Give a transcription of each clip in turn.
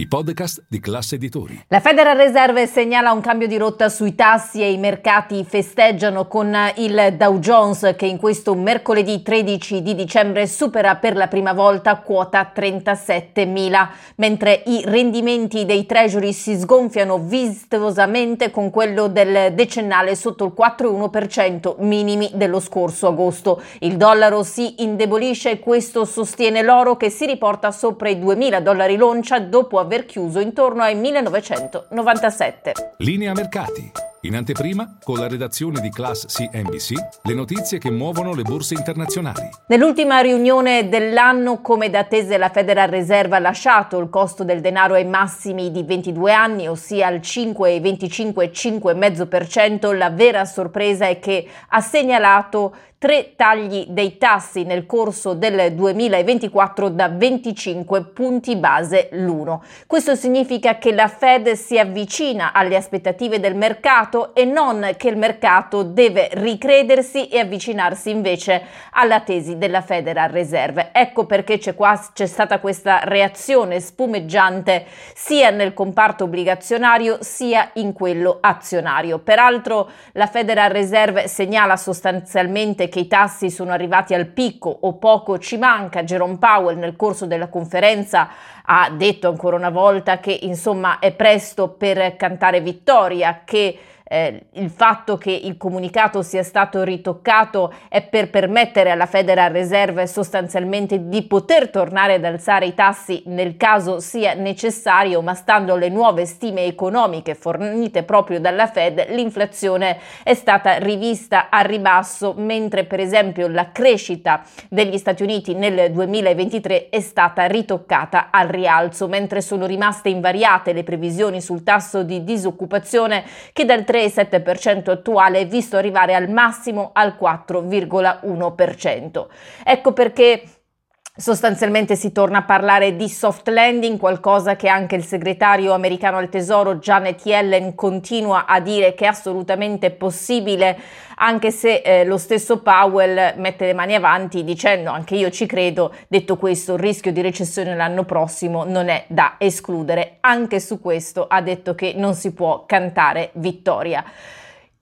i podcast di classe editori. La Federal Reserve segnala un cambio di rotta sui tassi e i mercati festeggiano con il Dow Jones che in questo mercoledì 13 di dicembre supera per la prima volta quota 37.000, mentre i rendimenti dei treasury si sgonfiano vistosamente con quello del decennale sotto il 4,1% minimi dello scorso agosto. Il dollaro si indebolisce e questo sostiene l'oro che si riporta sopra i 2.000 dollari l'oncia dopo aver aver chiuso intorno ai 1997. Linea mercati. In anteprima, con la redazione di Class CNBC, le notizie che muovono le borse internazionali. Nell'ultima riunione dell'anno, come da tese la Federal Reserve ha lasciato il costo del denaro ai massimi di 22 anni, ossia al 5,25-5,5%, la vera sorpresa è che ha segnalato tre tagli dei tassi nel corso del 2024 da 25 punti base l'uno. Questo significa che la Fed si avvicina alle aspettative del mercato e non che il mercato deve ricredersi e avvicinarsi invece alla tesi della Federal Reserve. Ecco perché c'è, qua, c'è stata questa reazione spumeggiante sia nel comparto obbligazionario sia in quello azionario. Peraltro la Federal Reserve segnala sostanzialmente che i tassi sono arrivati al picco o poco ci manca. Jerome Powell nel corso della conferenza ha detto ancora una volta che insomma è presto per cantare vittoria, che eh, il fatto che il comunicato sia stato ritoccato è per permettere alla Federal Reserve sostanzialmente di poter tornare ad alzare i tassi nel caso sia necessario, ma stando alle nuove stime economiche fornite proprio dalla Fed, l'inflazione è stata rivista a ribasso, mentre per esempio la crescita degli Stati Uniti nel 2023 è stata ritoccata al rialzo, mentre sono rimaste invariate le previsioni sul tasso di disoccupazione che dal 3 3,7% attuale visto arrivare al massimo al 4,1%. Ecco perché Sostanzialmente si torna a parlare di soft landing, qualcosa che anche il segretario americano al tesoro Janet Yellen continua a dire che è assolutamente possibile, anche se eh, lo stesso Powell mette le mani avanti dicendo anche io ci credo, detto questo il rischio di recessione l'anno prossimo non è da escludere. Anche su questo ha detto che non si può cantare vittoria.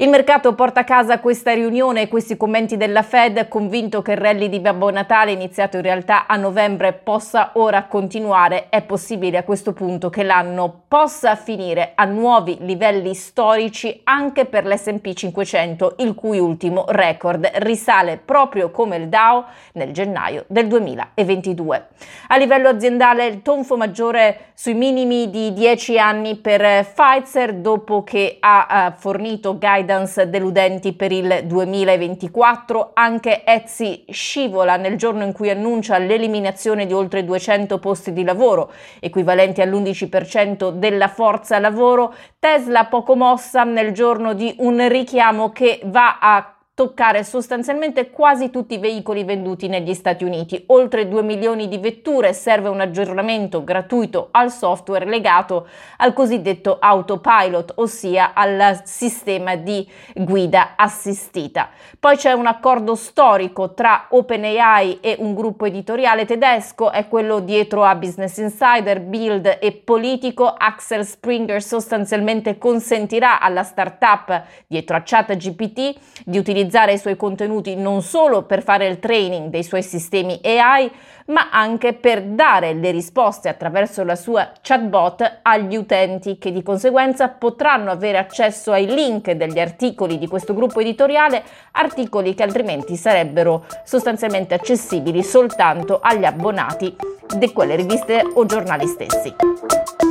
Il mercato porta a casa questa riunione e questi commenti della Fed, convinto che il rally di Babbo Natale, iniziato in realtà a novembre, possa ora continuare. È possibile a questo punto che l'anno possa finire a nuovi livelli storici anche per l'SP 500, il cui ultimo record risale proprio come il Dow nel gennaio del 2022. A livello aziendale, il tonfo maggiore sui minimi di 10 anni per Pfizer dopo che ha uh, fornito guidance guidance deludenti per il 2024. Anche Etsy scivola nel giorno in cui annuncia l'eliminazione di oltre 200 posti di lavoro, equivalenti all'11% della forza lavoro. Tesla poco mossa nel giorno di un richiamo che va a toccare sostanzialmente quasi tutti i veicoli venduti negli Stati Uniti, oltre 2 milioni di vetture, serve un aggiornamento gratuito al software legato al cosiddetto autopilot, ossia al sistema di guida assistita. Poi c'è un accordo storico tra OpenAI e un gruppo editoriale tedesco, è quello dietro a Business Insider, Build e Politico. Axel Springer sostanzialmente consentirà alla startup dietro a ChatGPT di utilizzare utilizzare i suoi contenuti non solo per fare il training dei suoi sistemi AI, ma anche per dare le risposte attraverso la sua chatbot agli utenti che di conseguenza potranno avere accesso ai link degli articoli di questo gruppo editoriale, articoli che altrimenti sarebbero sostanzialmente accessibili soltanto agli abbonati di quelle riviste o giornali stessi.